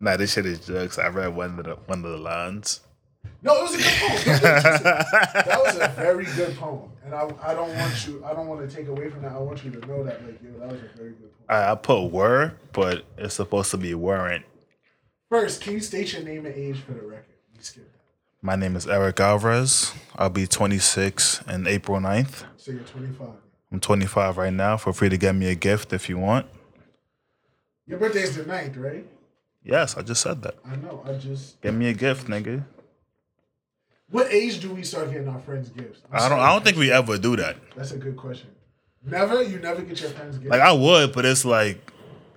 Nah, this shit is jokes. I read one of the one of the lines. No, it was a good poem. Don't get it twisted. that was a very good poem, and I, I don't want you. I don't want to take away from that. I want you to know that, like, yo, that was a very good poem. I, I put were, but it's supposed to be weren't. First, can you state your name and age for the record? You skipped that. My name is Erik Alvarez. I'll be 26 in April 9th. So you're 25. I'm 25 right now. Feel free to get me a gift if you want. Your birthday's the 9th, right? Yes, I just said that. I know. I just. Get me a gift, nigga. What age do we start getting our friends gifts? I'm I don't. sorry. I don't think we ever do that. That's a good question. Never. You never get your friends gifts. Like I would, but it's like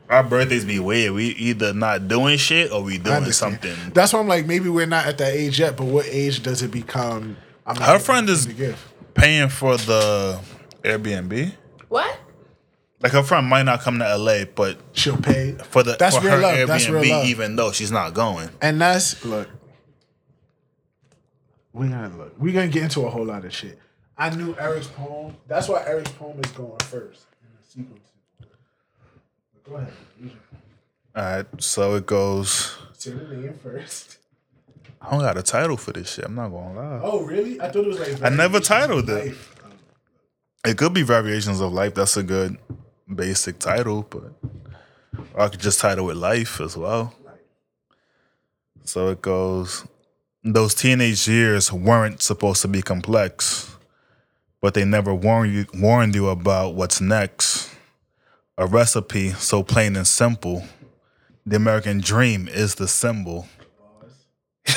our birthdays be weird. We either not doing shit or we doing understand. something. That's why I'm like, maybe we're not at that age yet. But what age does it become? I'm not Her giving friend my is- a gift. Paying for the Airbnb. What? Like her friend might not come to LA, but She'll pay for the That's for real her love. Airbnb, That's real love. even though she's not going. And that's look. We gonna look. We're gonna get into a whole lot of shit. I knew Erik's poem. That's why Erik's poem is going first in the sequence. Go ahead. All right, so it goes. Say the name first. I don't got a title for this shit. I'm not gonna lie. Oh really? I thought it was like. I never titled it. Life. It could be variations of life. That's a good basic title, but I could just title it life as well. So it goes. Those teenage years weren't supposed to be complex, but they never warned you, warned you about what's next. A recipe so plain and simple. The American dream is the symbol.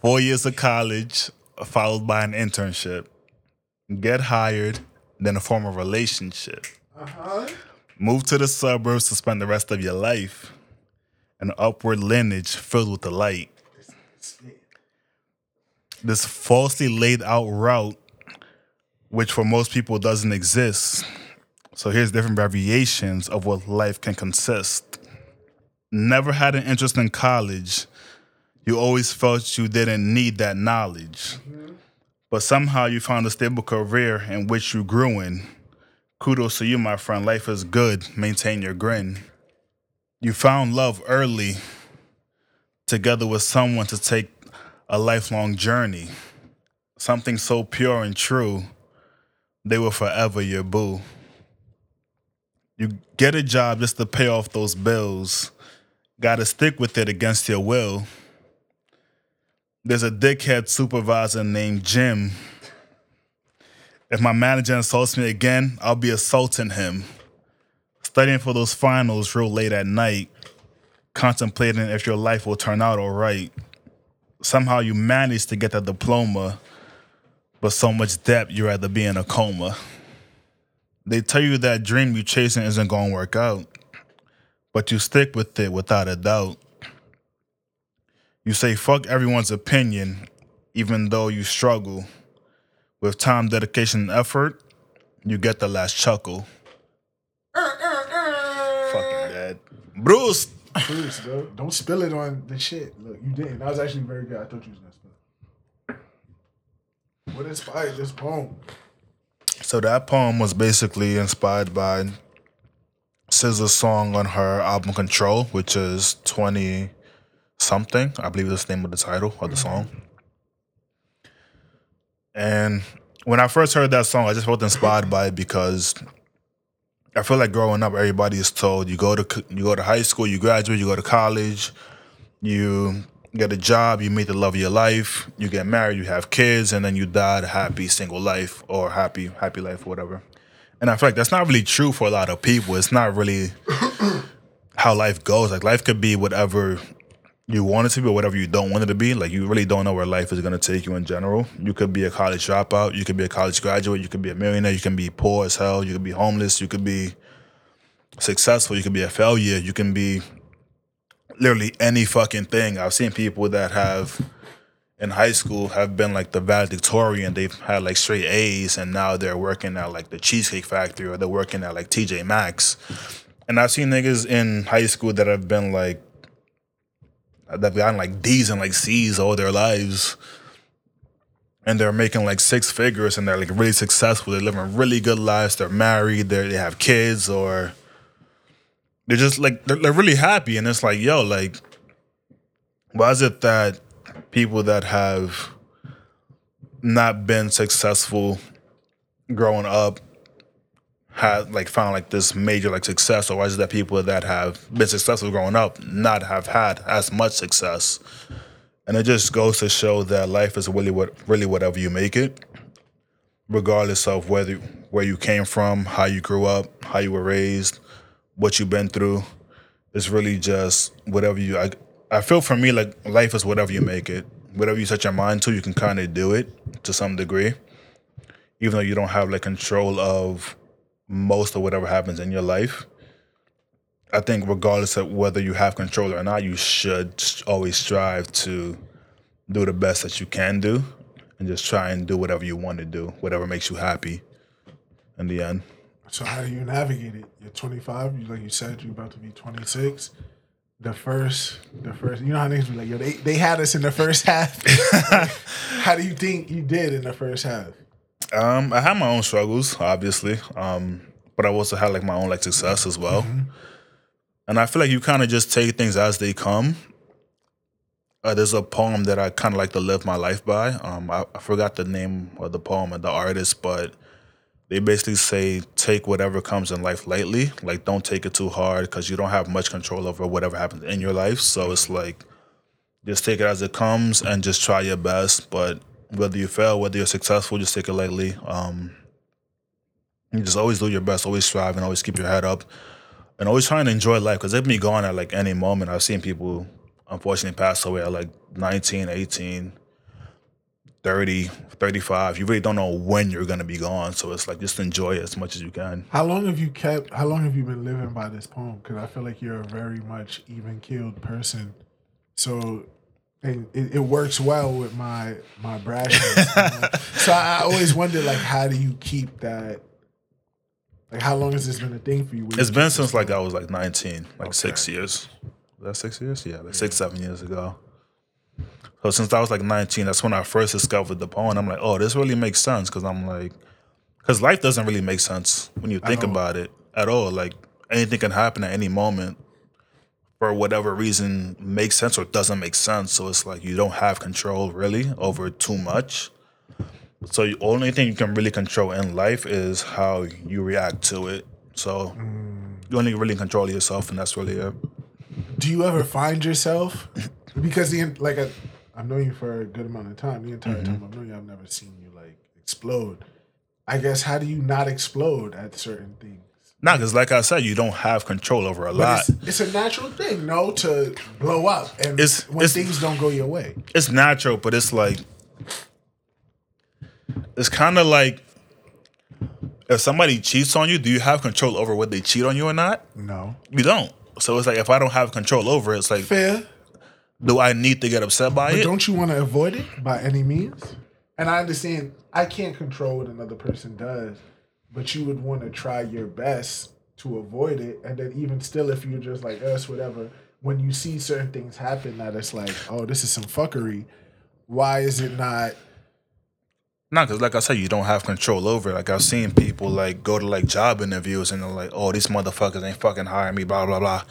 Four years of college, followed by an internship. Get hired, form a relationship. Uh-huh. Move to the suburbs to spend the rest of your life. An upward lineage filled with the light. This falsely laid out route, which for most people doesn't exist. So here's different variations of what life can consist. Never had an interest in college. You always felt you didn't need that knowledge. But somehow you found a stable career in which you grew in. Kudos to you, my friend. Life is good. Maintain your grin. You found love early, together with someone to take a lifelong journey. Something so pure and true, they were forever your boo. You get a job just to pay off those bills. Gotta stick with it against your will. There's a dickhead supervisor named Jim. If my manager insults me again, I'll be assaulting him. Studying for those finals real late at night, contemplating if your life will turn out all right. Somehow you managed to get that diploma, but so much debt you'd rather be in a coma. They tell you that dream you're chasing isn't gonna work out, but you stick with it without a doubt. You say fuck everyone's opinion, even though you struggle. With time, dedication, and effort, you get the last chuckle. Fucking dead. Bruce! Bruce, bro. Don't spill it on the shit. Look, you didn't. That was actually very good. I thought you was gonna spill it. What inspired this poem? So that poem was basically inspired by SZA's song on her album Control, which is 20 something. I believe is the name of the title of the song. And when I first heard that song, I just felt inspired by it because I feel like growing up, everybody is told you go to you go to high school, you graduate, you go to college, you get a job, you meet the love of your life, you get married, you have kids, and then you die a happy single life or happy happy life or whatever. And I feel like that's not really true for a lot of people. It's not really how life goes. Like life could be whatever you want it to be or whatever you don't want it to be. Like you really don't know where life is gonna take you in general. You could be a college dropout, you could be a college graduate, you could be a millionaire, you can be poor as hell, you could be homeless, you could be successful, you could be a failure, you can be literally any fucking thing. I've seen people that have in high school have been like the valedictorian. They've had like straight A's and now they're working at like the Cheesecake Factory or they're working at like TJ Maxx. And I've seen niggas in high school that have been like that've gotten like D's and like C's all their lives. And they're making like six figures and they're like really successful. They're living really good lives. They're married, they're, they have kids or they're just like they're, they're really happy, and it's like, yo, like, why is it that people that have not been successful growing up had like found like this major like success, or why is it that people that have been successful growing up not have had as much success? And it just goes to show that life is really what really whatever you make it, regardless of whether where you came from, how you grew up, how you were raised, what you've been through. It's really just whatever you. I, I feel for me like life is whatever you make it. Whatever you set your mind to, you can kind of do it to some degree, even though you don't have like control of most of whatever happens in your life. I think regardless of whether you have control or not, you should always strive to do the best that you can do and just try and do whatever you want to do, whatever makes you happy in the end. So how do you navigate it? You're 25. You like you said, you're about to be 26. The first, the first, you know how niggas be like, yo, they, they had us in the first half. how do you think you did in the first half? Um, I had my own struggles, obviously, um, but I also had like my own like success as well. Mm-hmm. And I feel like you kind of just take things as they come. Uh, there's a poem that I kind of like to live my life by. Um, I, I forgot the name of the poem and the artist, but they basically say take whatever comes in life lightly. Like don't take it too hard because you don't have much control over whatever happens in your life. So it's like just take it as it comes and just try your best. But whether you fail, whether you're successful, just take it lightly. Um, you just always do your best, always strive, and always keep your head up, and always trying to enjoy life because it can be gone at like any moment. I've seen people unfortunately pass away at like 19, 18, 30, 35. You really don't know when you're to be gone. So it's like just enjoy it as much as you can. How long have you kept, how long have you been living by this poem? Because I feel like you're a very much even keeled person. So it, it, works well with my my brashness. You know? so I, I always wonder like how do you keep that like how long has this been a thing for you? It's been since like I was like 19, like okay. six years. Was that six years? Yeah, like yeah. six, seven years ago. So since I was like 19, that's when I first discovered the poem. I'm like, oh, this really makes sense because I'm like, because life doesn't really make sense when you think about it at all. Like anything can happen at any moment for whatever reason makes sense or doesn't make sense. So it's like you don't have control really over too much. So the only thing you can really control in life is how you react to it. So you only really control yourself, and that's really it. Do you ever find yourself because the like I've known you for a good amount of time. The entire mm-hmm. time I've known you, I've never seen you like explode. I guess how do you not explode at certain things? Nah, because like I said, you don't have control over a but lot. It's, it's, a natural thing, no, to blow up and it's, when it's, things don't go your way. It's natural, but it's like it's kind of like if somebody cheats on you, do you have control over what they cheat on you or not? No, you don't. So it's like if I don't have control over it, it's like fair do I need to get upset by but it? Don't you want to avoid it by any means? And I understand I can't control what another person does, but you would want to try your best to avoid it. And then even still, if you're just like us, whatever, when you see certain things happen that it's like, oh, this is some fuckery. Why is it not? Not because, like I said, you don't have control over it. Like I've seen people like go to like job interviews and they're like, "Oh, these motherfuckers ain't fucking hiring me," blah blah blah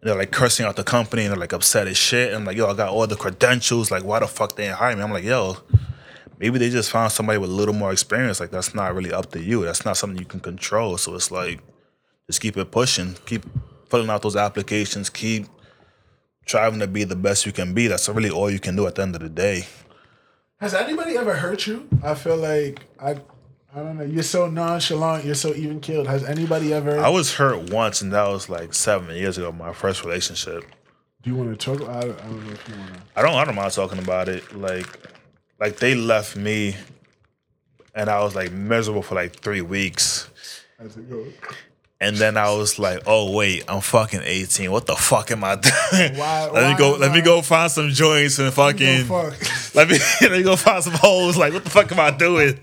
they're like cursing out the company and they're like upset as shit. And I'm like, yo, I got all the credentials. Like, why the fuck they ain't hiring me? I'm like, yo, maybe they just found somebody with a little more experience. Like, that's not really up to you. That's not something you can control. So it's like, just keep it pushing. Keep filling out those applications. Keep striving to be the best you can be. That's really all you can do at the end of the day. Has anybody ever hurt you? I feel like I I don't know. You're so nonchalant. You're so even killed. Has anybody ever? I was hurt once, and that was like seven years ago. My first relationship. Do you want to talk? I, I don't know if you want to. I don't. I don't mind talking about it. Like, like they left me, and I was like miserable for like three weeks. How's it go? And then I was like, "Oh wait, I'm fucking 18. What the fuck am I doing? Why, let why, me go. Why? Let me go find some joints and fucking. Fuck. Let me let me go find some holes. Like, what the fuck am I doing?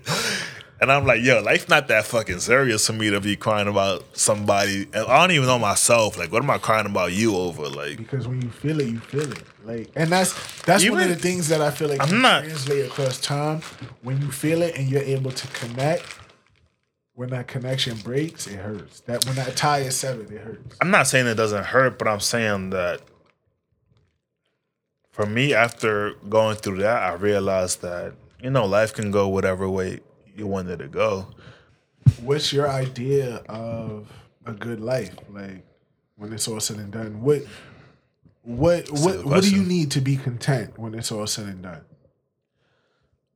And I'm like, yo, life's not that fucking serious for me to be crying about somebody. I don't even know myself. Like, what am I crying about you over? Like, because when you feel it, you feel it. Like, and that's that's even, one of the things that I feel like I'm not translate across time. When you feel it and you're able to connect, when that connection breaks, it hurts. That when that tie is severed, it hurts. I'm not saying it doesn't hurt, but I'm saying that for me, after going through that, I realized that you know life can go whatever way you want it to go. What's your idea of a good life? Like when it's all said and done, what what what what do you need to be content when it's all said and done?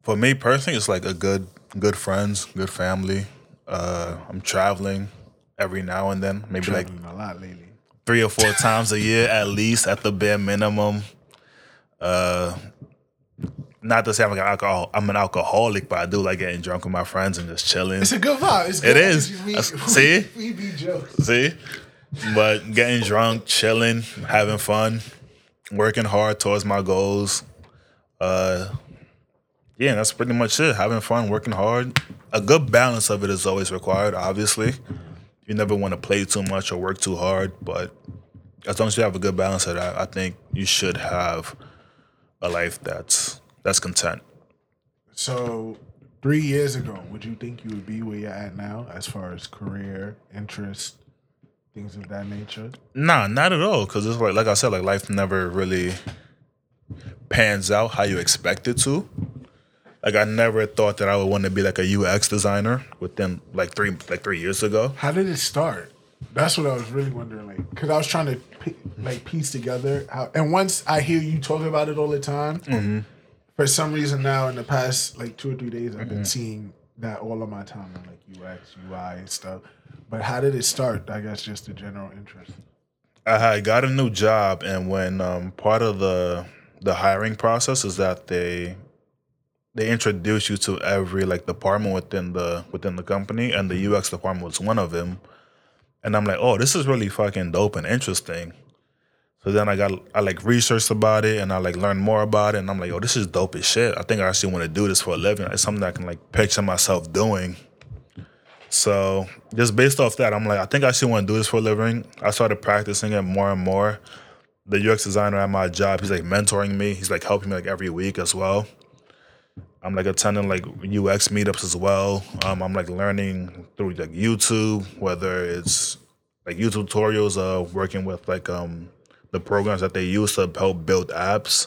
For me personally, it's like a good good friends, good family. Uh, I'm traveling every now and then, maybe like a lot lately. three or four times a year at least at the bare minimum. Uh, not to say I'm like an alcohol, I'm an alcoholic, but I do like getting drunk with my friends and just chilling. It's a good vibe. It's good. is. We, see? we be jokes. See, but getting drunk, chilling, having fun, working hard towards my goals. Uh, yeah, that's pretty much it. Having fun, working hard. A good balance of it is always required. Obviously, you never want to play too much or work too hard, but as long as you have a good balance of that, I think you should have a life that's that's content. So three years ago, would you think you would be where you're at now, as far as career, interest, things of that nature? Nah, not at all. Cause it's like, like I said, like life never really pans out how you expect it to. Like I never thought that I would want to be like a UX designer within like three like three years ago. How did it start? That's what I was really wondering, like, because I was trying to like piece together how. And once I hear you talk about it all the time, Mm-hmm. For some reason now in the past like two or three days, I've Mm-hmm. been seeing that all of my time on like UX, UI, and stuff. But how did it start? I guess just the general interest. I had got a new job, and when um, part of the the hiring process is that they they introduce you to every like department within the within the company, and the UX department was one of them. And I'm like, oh, this is really fucking dope and interesting. So then I got I like researched about it and I like learned more about it, and I'm like, oh, this is dope as shit. I think I actually want to do this for a living. It's something I can like picture myself doing. So just based off that, I'm like, I think I actually want to do this for a living. I started practicing it more and more. The UX designer at my job, he's like mentoring me. He's like helping me like every week as well. I'm like attending like UX meetups as well. Um, I'm like learning through like YouTube, whether it's like YouTube tutorials, uh, working with like um the programs that they use to help build apps,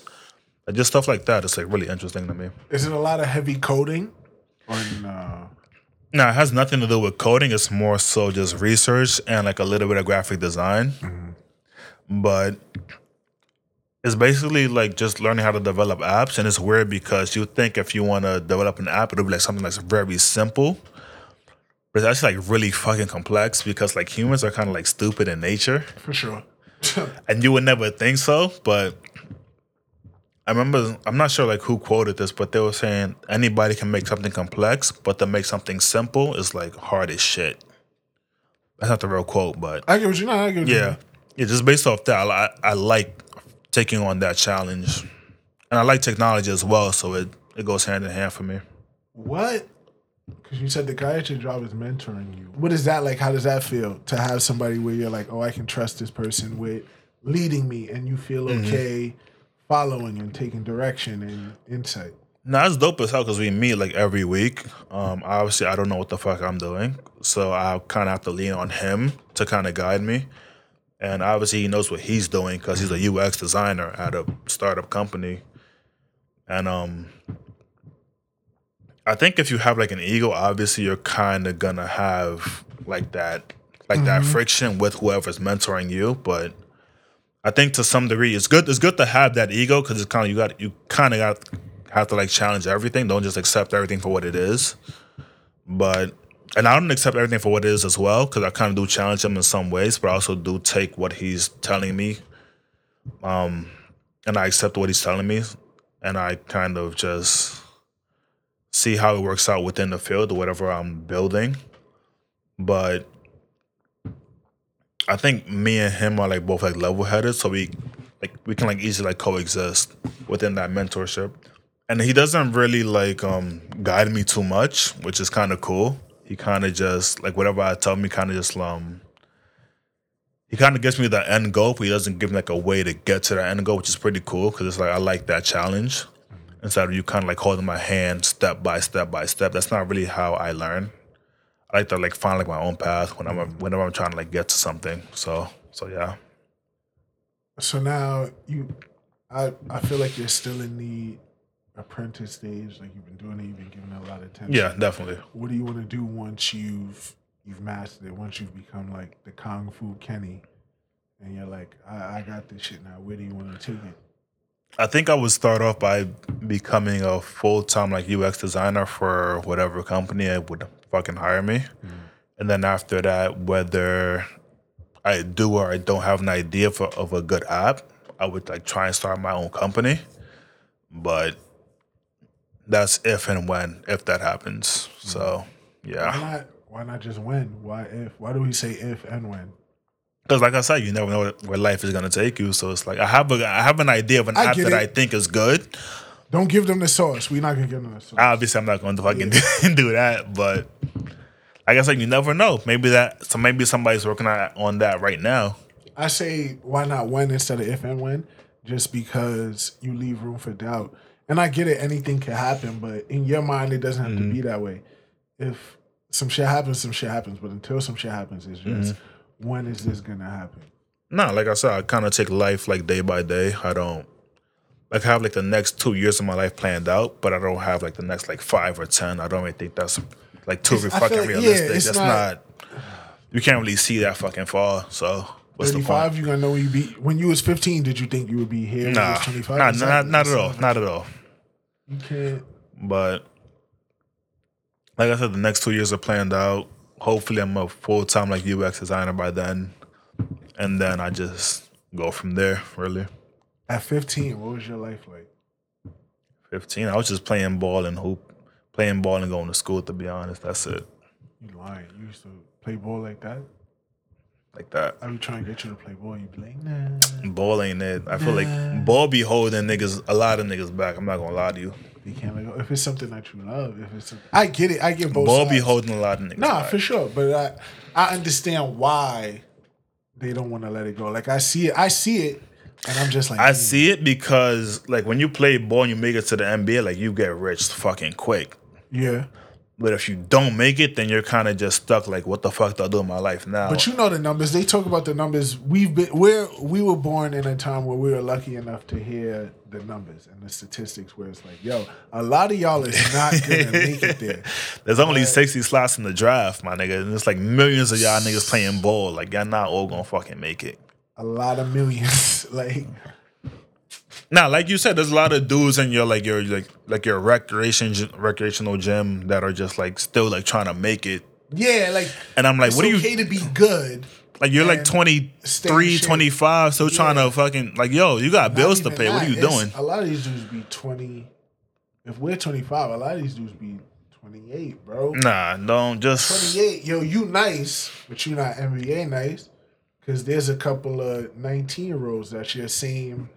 and just stuff like that. It's like really interesting to me. Is it a lot of heavy coding, or no? No, it has nothing to do with coding. It's more so just research and like a little bit of graphic design. Mm-hmm. But it's basically like just learning how to develop apps. And it's weird because you think if you want to develop an app, it'll be like something that's very simple. But it's actually like really fucking complex because like humans are kind of like stupid in nature. For sure. And you would never think so, but I remember I'm not sure like who quoted this, but they were saying anybody can make something complex, but to make something simple is like hard as shit. That's not the real quote, but I get what you know. I get what you yeah, yeah. Just based off that, I, I like taking on that challenge, and I like technology as well, so it it goes hand in hand for me. What? Because you said the guy at your job is mentoring you. What is that like? How does that feel to have somebody where you're like, oh, I can trust this person with leading me, and you feel Mm-hmm. okay following and taking direction and insight? Now it's dope as hell because we meet like every week. Um, obviously, I don't know what the fuck I'm doing, so I kind of have to lean on him to kind of guide me. And obviously, he knows what he's doing because he's a UX designer at a startup company. And um, I think if you have like an ego, obviously you're kind of gonna have like that, like that friction with whoever's mentoring you. But I think to some degree, it's good. It's good to have that ego because it's kind of you got you kind of got have to like challenge everything. Don't just accept everything for what it is. But and I don't accept everything for what it is as well because I kind of do challenge him in some ways, but I also do take what he's telling me, um, and I accept what he's telling me, and I kind of just see how it works out within the field or whatever I'm building. But I think me and him are like both like level headed, so we like we can like easily like coexist within that mentorship. And he doesn't really like um guide me too much, which is kind of cool. He kind of just like whatever I tell he kind of just um he kind of gives me the end goal, but he doesn't give me like a way to get to the end goal, which is pretty cool because it's like I like that challenge instead of you kind of like holding my hand step by step by step. That's not really how I learn. I like to like find like my own path when I'm whenever I'm trying to like get to something. So so yeah. So now you, I I feel like you're still in the apprentice stage. Like you've been doing it, you've been giving it a lot of attention. Yeah, definitely. What do you want to do once you've you've mastered it? Once you've become like the kung fu Kenny, and you're like, I, I got this shit now. Where do you want to take it? I think I would start off by becoming a full time like UX designer for whatever company I would fucking hire me. Mm. And then after that, whether I do or I don't have an idea for, of a good app, I would like try and start my own company. But that's if and when, if that happens. Mm. So yeah. Why yeah. not? Why not just when? Why if? Why do we say if and when? Because like I said, you never know where life is gonna take you. So it's like I have a I have an idea of an I app that it. I think is good. Don't give them the sauce. We're not gonna give them the sauce. Obviously, I'm not going to fucking do that, but like I said, you never know. Maybe that. So maybe somebody's working on on that right now. I say why not when instead of if and when, just because you leave room for doubt. And I get it, anything can happen, but in your mind, it doesn't have to be mm-hmm. that way. If some shit happens, some shit happens. But until some shit happens, it's just mm-hmm. when is this gonna happen? No, like I said, I kind of take life like day by day. I don't like have like the next two years of my life planned out, but I don't have like the next like five or ten. I don't really think that's like too fucking like- realistic. it's that's not- not, You can't really see that fucking far. So what's the point? You gonna know you be. When you was fifteen, did you think you would be here? when you Nah, was twenty-five. nah, not, not at all, not at all. You can't. But like I said, the next two years are planned out. Hopefully, I'm a full time like UX designer by then, and then I just go from there. Really, At fifteen, what was your life like? fifteen. I was just playing ball and hoop, playing ball and going to school. To be honest, that's it. You lying? You used to play ball like that? Like that. I be trying to get you to play ball. You be like, nah. Ball ain't it. I feel like ball be holding niggas, a lot of niggas back. I'm not gonna lie to you. You can't let go. If it's something that you love, if it's, I get it. I get both. Ball be holding a lot of niggas Nah, back. for sure. But I, I understand why they don't want to let it go. Like I see it. I see it, and I'm just like, I mm. see it because like when you play ball and you make it to the NBA, like you get rich fucking quick. yeah. But if you don't make it, then you're kind of just stuck. Like, what the fuck do I do in my life now? But you know the numbers. They talk about the numbers. We've been where we were born in a time where we were lucky enough to hear the numbers and the statistics. Where it's like, yo, a lot of y'all is not gonna make it there. There's only 60 slots in the draft, my nigga. And it's like millions of y'all niggas playing ball. Like, y'all not all gonna fucking make it. A lot of millions. like Now, like you said, there's a lot of dudes in your like your like like your recreation recreational gym that are just like still like trying to make it. yeah, like And I'm like, it's what are you okay to be good. like? You're like 23, stay in shape. 25, still trying Yeah. to fucking like, yo, you got Not bills to pay. What are you It's- doing? A lot of these dudes be twenty. If we're twenty five, a lot of these dudes be twenty eight, bro. Nah, don't just. 28, yo, you nice, but you not NBA nice. Cause there's a couple of 19 year olds that's your same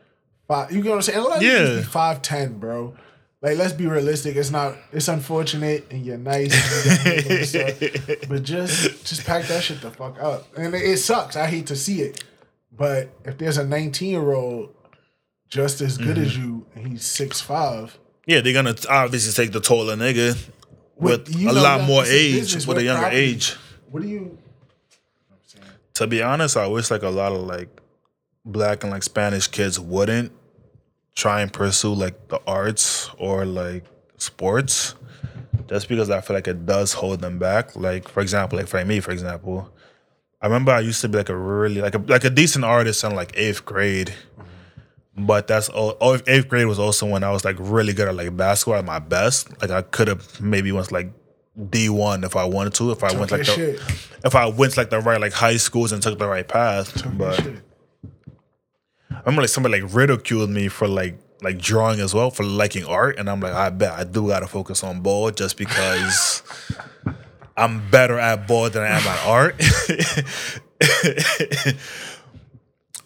five. You get what I'm saying? A lot of Yeah. five ten, bro. Like, let's be realistic. It's not. It's unfortunate, and you're nice, and you stuff, but just just pack that shit the fuck up. And it, it sucks. I hate to see it, but if there's a 19 year old just as good as mm-hmm. you, and he's six five, Yeah, they're gonna obviously take the taller nigga with you a lot more age, business, with a younger property- age. What do you? To be honest, I wish like a lot of like black and like Spanish kids wouldn't try and pursue like the arts or like sports, just because I feel like it does hold them back. Like for example, like for me, for example, I remember I used to be like a really like a like a decent artist in like eighth grade. But that's all. oh, Eighth grade was also when I was like really good at like basketball at my best. Like I could have maybe went like D one if I wanted to. If I went like the, shit. if I went like the right like high schools and took the right path. But. I remember like somebody like ridiculed me for like like drawing as well for liking art, and I'm like, I bet I do gotta focus on ball just because I'm better at ball than I am at art.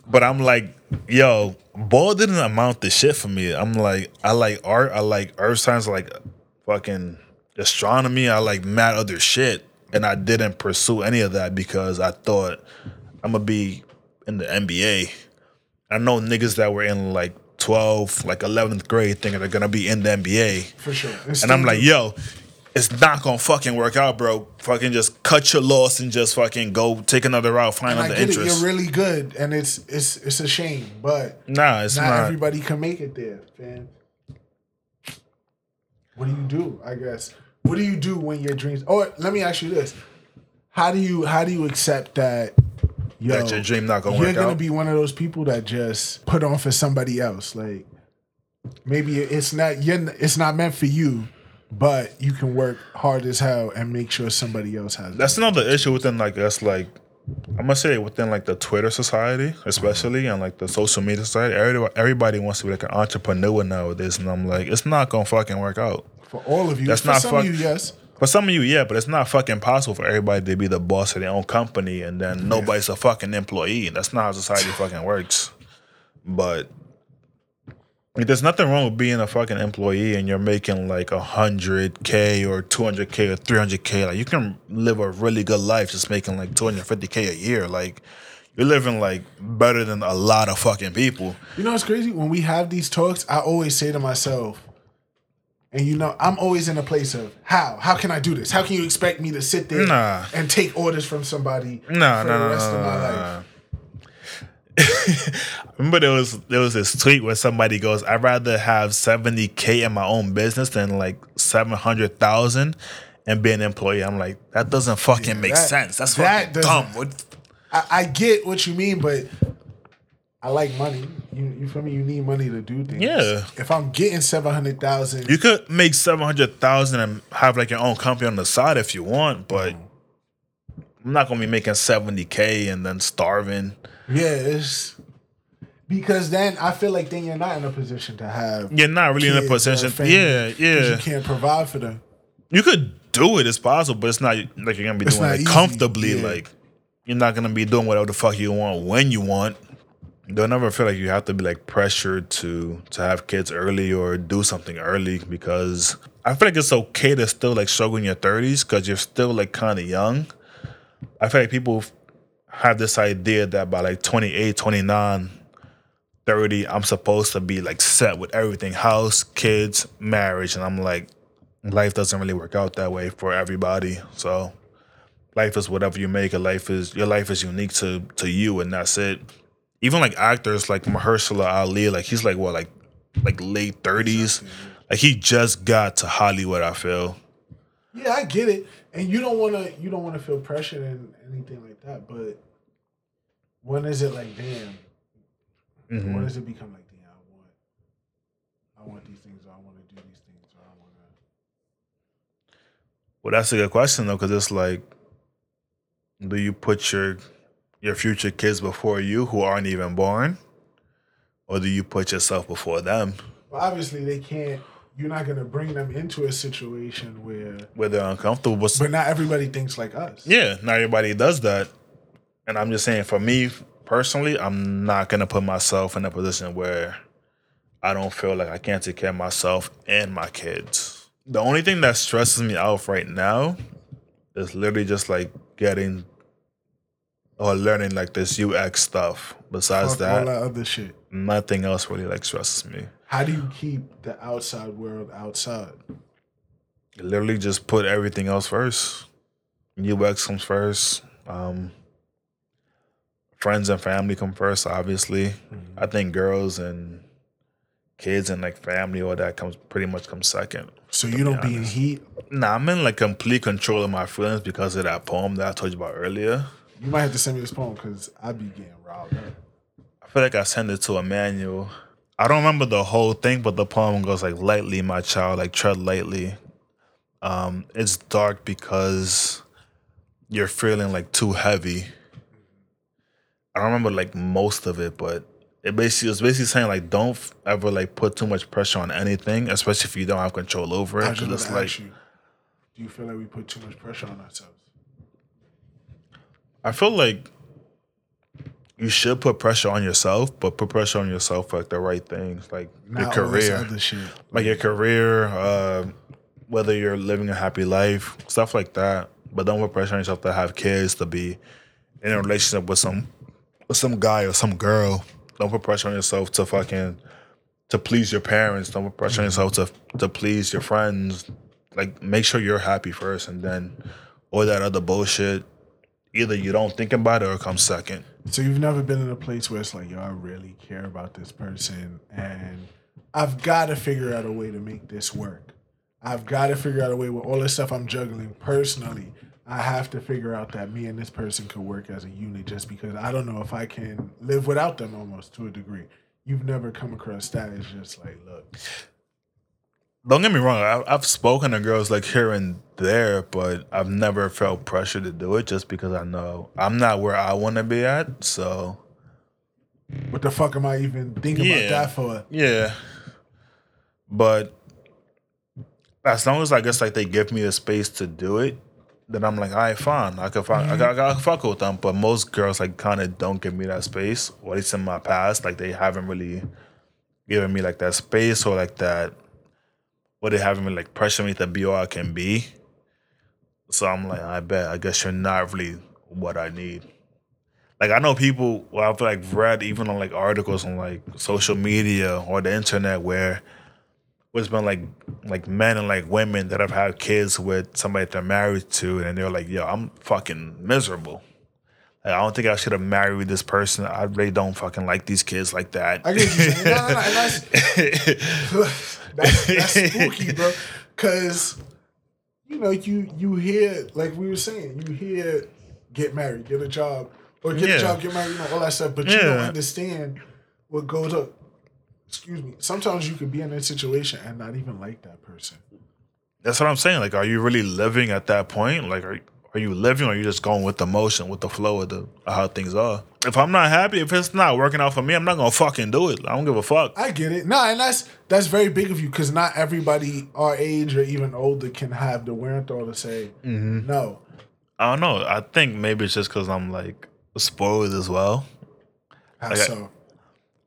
but I'm like, yo, ball didn't amount to shit for me. I'm like, I like art, I like earth science, I like fucking astronomy, I like mad other shit. And I didn't pursue any of that because I thought I'm gonna be in the NBA. I know niggas that were in like 12, like 11th grade thinking they're gonna be in the NBA. For sure. And I'm like, yo, it's not gonna fucking work out, bro. Fucking just cut your loss and just fucking go take another route, find And I other get it. You're really good, and it's it's it's a shame, but nah, it's not, not. everybody can make it there, fam. What do you do? I guess. What do you do when your dreams? Or let me ask you this: How do you how do you accept that? Yo, That your dream not gonna you're gonna out? be one of those people that just put on for somebody else. Like maybe it's not you're, it's not meant for you, but you can work hard as hell and make sure somebody else has. it. That's another issue within like us, like I'm gonna say within like the Twitter society, especially and like the social media society. Everybody, everybody wants to be like an entrepreneur nowadays, and I'm like, it's not gonna fucking work out. For all of you. That's for not some fuck- of you, yes. For some of you, yeah, but it's not fucking possible for everybody to be the boss of their own company and then nobody's a fucking employee. That's not how society fucking works. But like, there's nothing wrong with being a fucking employee and you're making like a hundred k or two hundred k or three hundred k. Like you can live a really good life just making like two hundred fifty k a year. Like you're living like better than a lot of fucking people. You know what's crazy? When we have these talks, I always say to myself, and you know, I'm always in a place of how? How can I do this? How can you expect me to sit there Nah. and take orders from somebody Nah, for nah, the rest of my life? Remember there was there was this tweet where somebody goes, I'd rather have 70k in my own business than like 700,000 and be an employee. I'm like, that doesn't fucking make that- sense. That's that fucking dumb. What- I, I get what you mean, but I like money. You, you feel me? You need money to do things. Yeah. If I'm getting seven hundred thousand, You could make 700,000 and have like your own company on the side if you want, but mm-hmm. I'm not going to be making 70k and then starving. yeah, it's because then I feel like then you're not in a position to have. You're not really in a position. Yeah, yeah. You can't provide for them. You could do it, it's possible, but it's not like you're gonna be It's doing it easy, comfortably. yeah. Like you're not gonna be doing whatever the fuck you want when you want. Don't ever feel like you have to be like pressured to to have kids early or do something early because I feel like it's okay to still like struggle in your thirties because you're still like kind of young. I feel like people have this idea that by like 28, 29, 30, I'm supposed to be like set with everything house, kids, marriage. And I'm like, life doesn't really work out that way for everybody. So life is whatever you make it. Life is your life is unique to to you and that's it. Even like actors like Mahershala Ali, like he's like what, like like late thirties. Like he just got to Hollywood, I feel. Yeah, I get it, and you don't want to. You don't want to feel pressure and anything like that. But when is it like, damn? Mhm. When does it become like, damn? I want, I want these things, or I want to do these things, or I want to. Well, that's a good question though, because it's like, do you put your your future kids before you who aren't even born, or do you put yourself before them Well, obviously they can't. You're not gonna bring them into a situation where. where they're uncomfortable? But not everybody thinks like us. yeah, not everybody does that, and I'm just saying for me personally, I'm not gonna put myself in a position where I don't feel like I can't take care of myself and my kids. The only thing that stresses me out right now is literally just like getting or learning like this UX stuff. Besides Fuck all that, that other shit. nothing else really like stresses me. How do you keep the outside world outside? Literally just put everything else first. UX comes first. Um, friends and family come first, obviously. I think girls and kids and like family, all that comes pretty much comes second. So you don't be in heat. Nah, I'm in like complete control of my feelings because of that poem that I told you about earlier. You might have to send me this poem because I be getting robbed. up. I feel like I sent it to Emmanuel. I don't remember the whole thing, but the poem goes like lightly, my child, like tread lightly. Um, it's dark because you're feeling like too heavy. I don't remember like most of it, but it basically it was basically saying like don't f- ever like put too much pressure on anything, especially if you don't have control over it. I just it's like you, do you feel like we put too much pressure on ourselves? I feel like you should put pressure on yourself, but put pressure on yourself for like the right things, like Not your career. other shit. like your career, uh, whether you're living a happy life, stuff like that. But don't put pressure on yourself to have kids, to be in a relationship with some with some guy or some girl. Don't put pressure on yourself to fucking to please your parents. Don't put pressure on yourself to to please your friends. like make sure you're happy first, and then all that other bullshit. Either you don't think about it or it comes second. So you've never been in a place where it's like, yo, I really care about this person, and I've got to figure out a way to make this work. I've got to figure out a way with all the stuff I'm juggling personally. I have to figure out that me and this person could work as a unit just because I don't know if I can live without them almost to a degree. You've never come across that. It's just like, look, Don't get me wrong. I, I've spoken to girls like here and there, but I've never felt pressure to do it just because I know I'm not where I want to be at. So what the fuck am I even thinking Yeah. about that for? yeah, but as long as I guess like they give me the space to do it, then I'm like, all right, fine. I can fuck, I, mm-hmm. got, I can fuck with them. But most girls like kind of don't give me that space, or at least in my past, like they haven't really given me like that space or like that, they haven't really like pressure me all I can be. So I'm like, I bet. I guess you're not really what I need. Like I know people, well, I've like read even on like articles on like social media or the internet where it's been like like men and like women that have had kids with somebody that they're married to, and they're like, "Yo, I'm fucking miserable. I don't think I should have married this person. I really don't fucking like these kids like that." I get you're saying. No, no, no, that's, that's, that's spooky, bro. Cause you know, you you hear like we were saying, you hear get married, get a job, or get Yeah. a job, get married, you know, all that stuff. But you don't understand what goes up. Excuse me. Sometimes you could be in a situation and not even like that person. That's what I'm saying. Like, are you really living at that point? Like, are are you living, or are you just going with the motion, with the flow of the of how things are? If I'm not happy, if it's not working out for me, I'm not gonna fucking do it. I don't give a fuck. I get it. No, and that's that's very big of you because not everybody our age or even older can have the wherewithal to say mm-hmm. no. I don't know. I think maybe it's just because I'm like spoiled as well. How Like, I-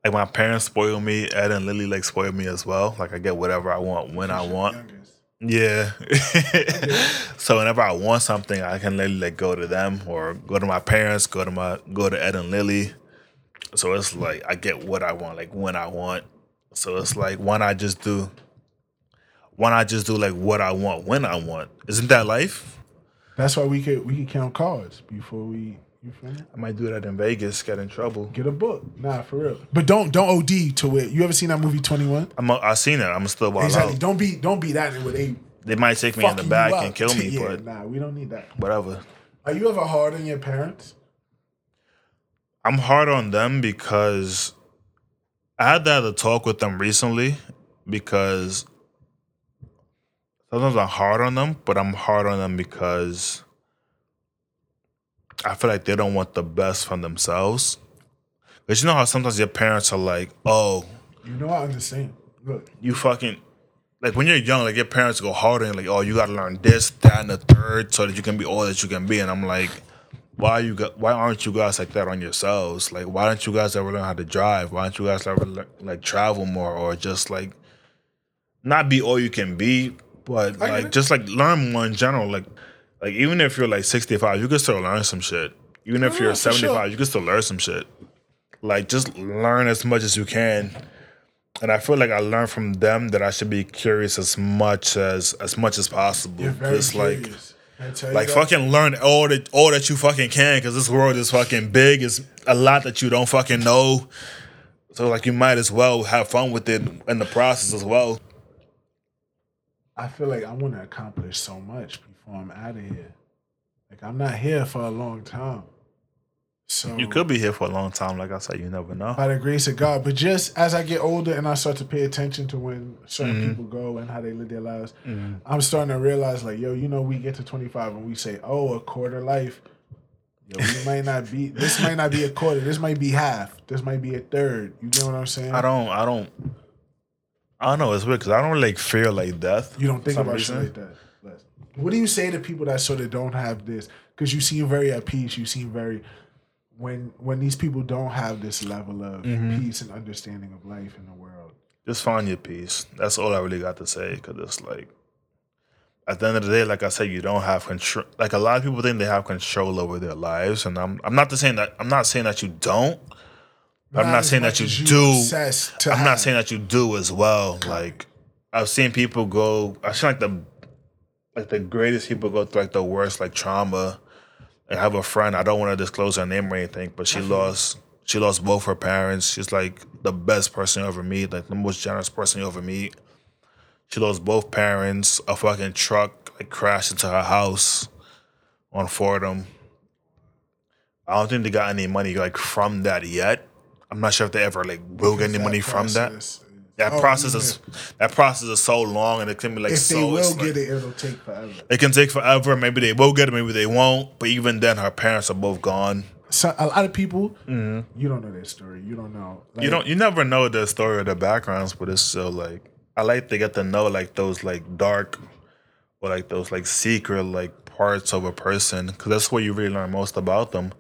Like my parents spoil me. Ed and Lily like spoil me as well. Like I get whatever I want when I want. Youngest. Yeah. so whenever I want something, I can literally like go to them or go to my parents, go to my go to Ed and Lily. So it's like I get what I want, like when I want. So it's like why not just do why not just do like what I want when I want? Isn't that life? That's why we could we could count cards before we you feel me? I might do that in Vegas, get in trouble. Get a book. Nah, for real. But don't don't OD to it. You ever seen that movie Twenty One? I'm a, I seen it. I'm still wild Exactly. out. Don't be don't be that with a They might take me in the back and kill me, yeah, but nah, we don't need that. whatever. Are you ever hard on your parents? I'm hard on them because I had to have a talk with them recently because sometimes I'm hard on them, but I'm hard on them because I feel like they don't want the best from themselves. But you know how sometimes your parents are like, oh, You know I understand. Look, you fucking like when you're young, like your parents go harder and like, oh, you gotta learn this, that, and the third so that you can be all that you can be. And I'm like, why you got why aren't you guys like that on yourselves? Like why don't you guys ever learn how to drive? Why don't you guys ever le- like travel more or just like not be all you can be, but like just like learn more in general. Like like even if you're like 65, you can still learn some shit. Even if oh, Yeah, you're for sure. 75, you can still learn some shit. Like just learn as much as you can and I feel like I learned from them that I should be curious as much as as much as possible. Just like curious. I tell you like fucking learn all that all that you fucking can because this world is fucking big. It's a lot that you don't fucking know. So like you might as well have fun with it in the process as well. I feel like I want to accomplish so much before I'm out of here. Like I'm not here for a long time. So You could be here for a long time. Like I said, you never know. by the grace of God. But just as I get older and I start to pay attention to when certain Mm-hmm. people go and how they live their lives, I'm starting to realize like, yo, you know, we get to 25 and we say, oh, a quarter life. Yo, we might not be. This might not be a quarter. This might be half. This might be a third. You get what I'm saying? I don't. I don't. I don't know. It's weird because I don't like fear like death. You don't think about shit reason. like that. What do you say to people that sort of don't have this? Because you seem very at peace. You seem very when when these people don't have this level of Mm-hmm. peace and understanding of life in the world. just find your peace. That's all I really got to say. Cause it's like, at the end of the day, like I said, you don't have control. Like a lot of people think they have control over their lives, and I'm I'm not the saying that I'm not saying that you don't. I'm not saying that you as do. I'm have. not saying that you do as well. Like I've seen people go. I seen like the like the greatest people go through like the worst like trauma. I have a friend. I don't want to disclose her name or anything, but she lost she lost both her parents. She's like the best person you ever meet, like the most generous person you ever meet. She lost both parents. A fucking truck like crashed into her house on Fordham. I don't think they got any money like from that yet. I'm not sure if they ever like will get any money from that. That Oh, process is that process is so long and it can be like If so. they will it's like- get it, it'll take forever. it can take forever. Maybe they will get it, maybe they won't. But even then, her parents are both gone. So a lot of people, you don't know their story. You don't know. Like, Mm-hmm. You don't, you never know the story or the backgrounds, but it's still like I like to get to know like those like dark or like those like secret like parts of a person because that's where you really learn most about them.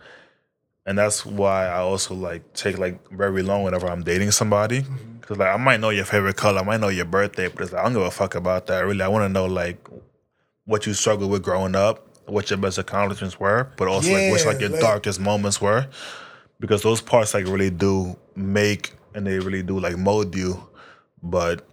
And that's why I also like take like very long whenever I'm dating somebody mm-hmm. because like I might know your favorite color, I might know your birthday, but it's like, I don't give a fuck about that. Really, I want to know like what you struggled with growing up, what your best accomplishments were, but also like what's Yeah, like your like- darkest moments were, because those parts like really do make and they really do like mold you. But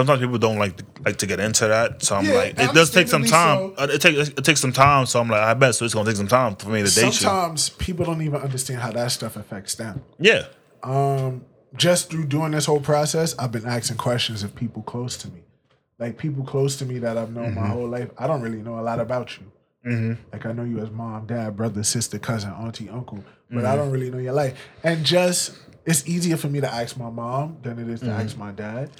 sometimes people don't like to, like to get into that, so I'm Yeah, like, it does take some time. Uh, It takes it takes some time, so I'm like, I bet so it's gonna take some time for me to date you. Sometimes people don't even understand how that stuff affects them. Yeah, Um, just through doing this whole process, I've been asking questions of people close to me, like people close to me that I've known Mm-hmm. my whole life. I don't really know a lot about you. Like I know you as mom, dad, brother, sister, cousin, auntie, uncle, but Mm-hmm. I don't really know your life. And just it's easier for me to ask my mom than it is to Mm-hmm. ask my dad,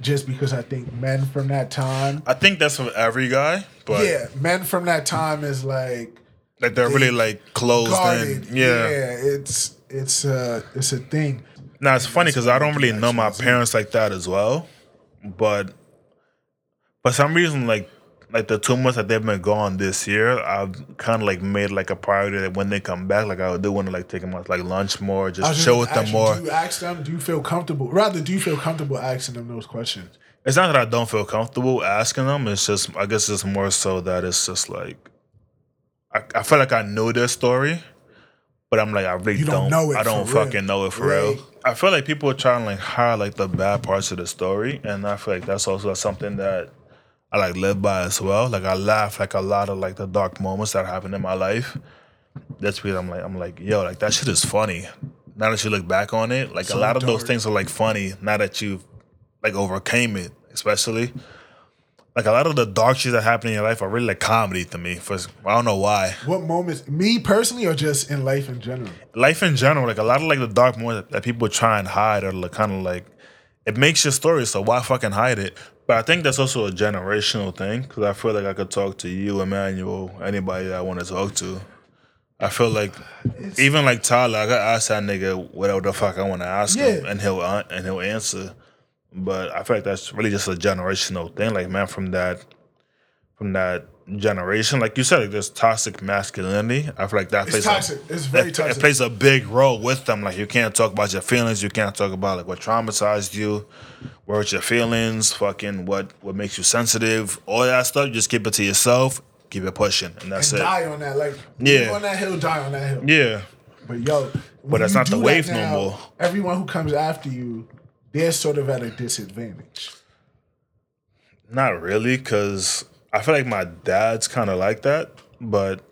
just because I think men from that time, I think that's for every guy, but yeah, men from that time is like like they're really like closed guarded. in. Yeah. it's it's a it's a thing. Now it's funny because I don't really know my parents like that as well, but for some reason, like like the two months that they've been gone this year, I've kind of like made like a priority that when they come back, like I would do want to like take them out like lunch more, just was chill with them more. Do you ask them? Do you feel comfortable? Rather, do you feel comfortable asking them those questions? It's not that I don't feel comfortable asking them. It's just I guess it's more so that it's just like I, I feel like I know their story, but I'm like I really You don't. don't know it I don't for real. fucking know it for Right. real. I feel like people are trying to like hide like the bad parts of the story, and I feel like that's also something that I like live by as well. Like I laugh like a lot of like the dark moments that happened in my life. That's because I'm like I'm like yo like that shit is funny. Now that you look back on it, like So a lot of those things are like funny. Now that you've like overcame it, especially. Like a lot of the dark shit that happened in your life are really like comedy to me. For I don't know why. What moments? Me personally, or just in life in general? Life in general, like a lot of like the dark moments that people try and hide are like kind of like it makes your story. So why fucking hide it? But I think that's also a generational thing because I feel like I could talk to you, Emmanuel, anybody that I want to talk to. I feel like even like Tyler, I could ask that nigga whatever the fuck I want to ask him, and he'll and he'll answer. But I feel like that's really just a generational thing. Like man, from that from that generation, like you said, like there's toxic masculinity. I feel like that It's plays toxic. A, It's very it, toxic. It plays a big role with them. Like you can't talk about your feelings. You can't talk about like what traumatized you, what hurt your feelings, fucking what what makes you sensitive, all that stuff. You just keep it to yourself. Keep it pushing, and that's and it. die on that. Like Yeah. on that hill, die on that hill. Yeah. But yo, but that's not the wave no more. Everyone who comes after you, they're sort of at a disadvantage. Not really, because I feel like my dad's kind of like that, but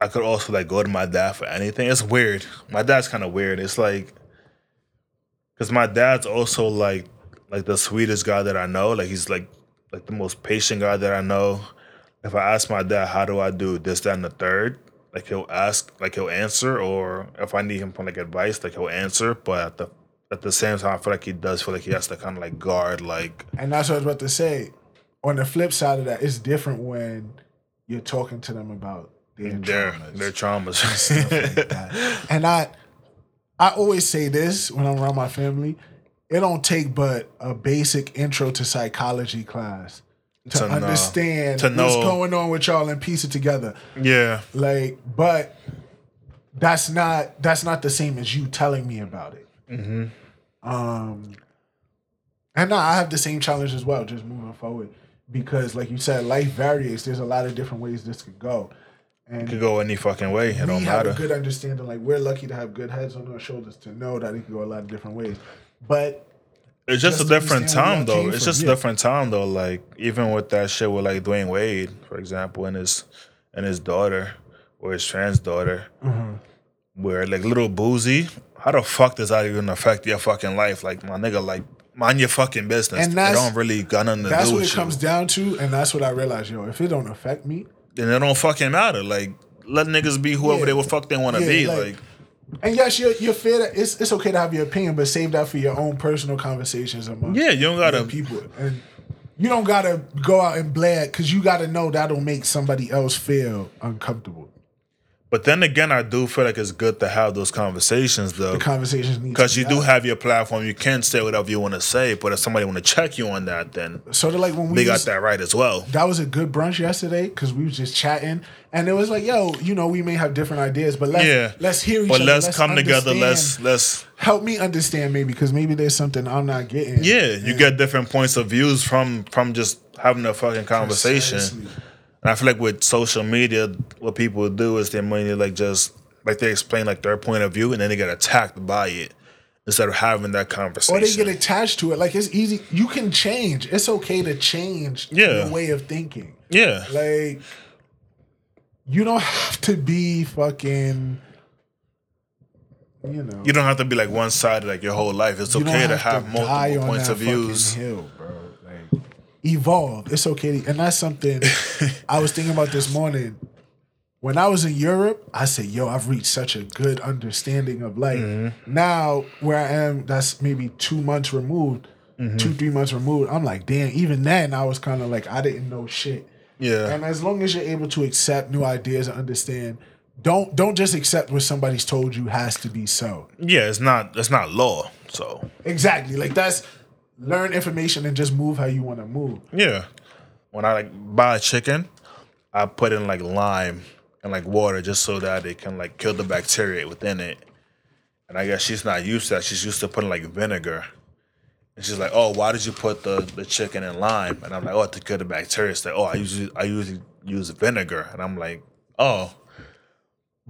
I could also like go to my dad for anything. It's weird. My dad's kind of weird. It's like, because my dad's also like, like the sweetest guy that I know. Like he's like, like the most patient guy that I know. If I ask my dad, how do I do this, that, and the third, like he'll ask, like he'll answer, or if I need him for like advice, like he'll answer. But at the at the same time, I feel like he does feel like he has to kind of like guard, like And that's what I was about to say. On the flip side of that, it's different when you're talking to them about their their traumas. their traumas. stuff like that. And I I always say this when I'm around my family. It don't take but a basic intro to psychology class to, To know- understand to what's know- going on with y'all and piece it together. yeah, Like, but that's not that's not the same as you telling me about it. Mm-hmm. Um, and now I have the same challenge as well, just moving forward because, like you said, life varies. There's a lot of different ways this could go, and it could go any fucking way. It we don't have matter. a good understanding. Like we're lucky to have good heads on our shoulders to know that it can go a lot of different ways. But It's just, Just a different time though. It's just yeah. a different time though. Like even with that shit with like Dwyane Wade, for example, and his and his daughter or his trans daughter, Mm-hmm. where like little boozy. How the fuck does that even affect your fucking life? Like my nigga, like mind your fucking business. And it that's- don't really got nothing to That's do what with it comes down to, and that's what I realized, yo. If it don't affect me, Then it don't fucking matter. Like let niggas be whoever Yeah. they would fuck they want to Yeah, be. like- Like, and yes, you're you're fair. That it's it's okay to have your opinion, but save that for your own personal conversations among yeah, you don't gotta. people, and you don't gotta go out and blare because you gotta know that'll make somebody else feel uncomfortable. But then again, I do feel like it's good to have those conversations though. The conversations need Because you be do had. have your platform, you can say whatever you want to say. But if somebody want to check you on that, then sort of like when we they got that right as well. that was a good brunch yesterday because we was just chatting and it was like yo you know we may have different ideas but let's Yeah, let's hear each but other let's, come together. Let's let's help me understand maybe because maybe there's something i'm not getting yeah. You get different points of views from from just having a fucking conversation. Precisely. And I feel like with social media, what people do is they mainly like just like they explain like their point of view, and then they get attacked by it instead of having that conversation. or they get attached to it like it's easy you can change it's okay to change Yeah. your way of thinking yeah, like you don't have to be fucking you know you don't have to be like one sided like your whole life. It's okay to have die multiple points of views. hill, bro. Evolve. It's okay, to- and that's something I was thinking about this morning. When I was in Europe, I said, "Yo, I've reached such a good understanding of life." Mm-hmm. Now, where I am, that's maybe two months removed, Mm-hmm. two three months removed. I'm like, damn. Even then, I was kind of like, I didn't know shit. Yeah, And as long as you're able to accept new ideas and understand, don't don't just accept what somebody's told you has to be so. yeah. It's not it's not law. So Exactly. Like that's learn information and just move how you want to move. yeah, when I like buy a chicken, I put in like lime and like water just so that it can like kill the bacteria within it. And I guess she's not used to that. She's used to putting like vinegar. And she's like, "Oh, why did you put the, the chicken in lime?" And I'm like, "Oh, to kill the bacteria." She's like, "Oh, I usually I usually use vinegar." And I'm like, "Oh."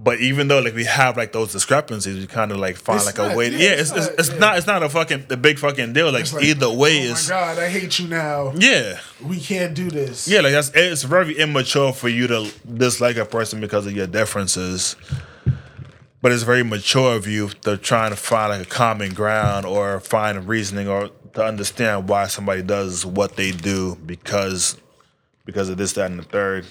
But even though like we have like those discrepancies, we kind of like find It's like a not- way. yeah, Yeah, it's it's not- it's yeah. not it's not a fucking a big fucking deal. Like, like, either way oh is oh is my god, I hate you now. yeah. We can't do this. Yeah, like that's it's very immature for you to dislike a person because of your differences. But it's very mature of you to trying to find like a common ground or find a reasoning or to understand why somebody does what they do because because of this, that, and the third.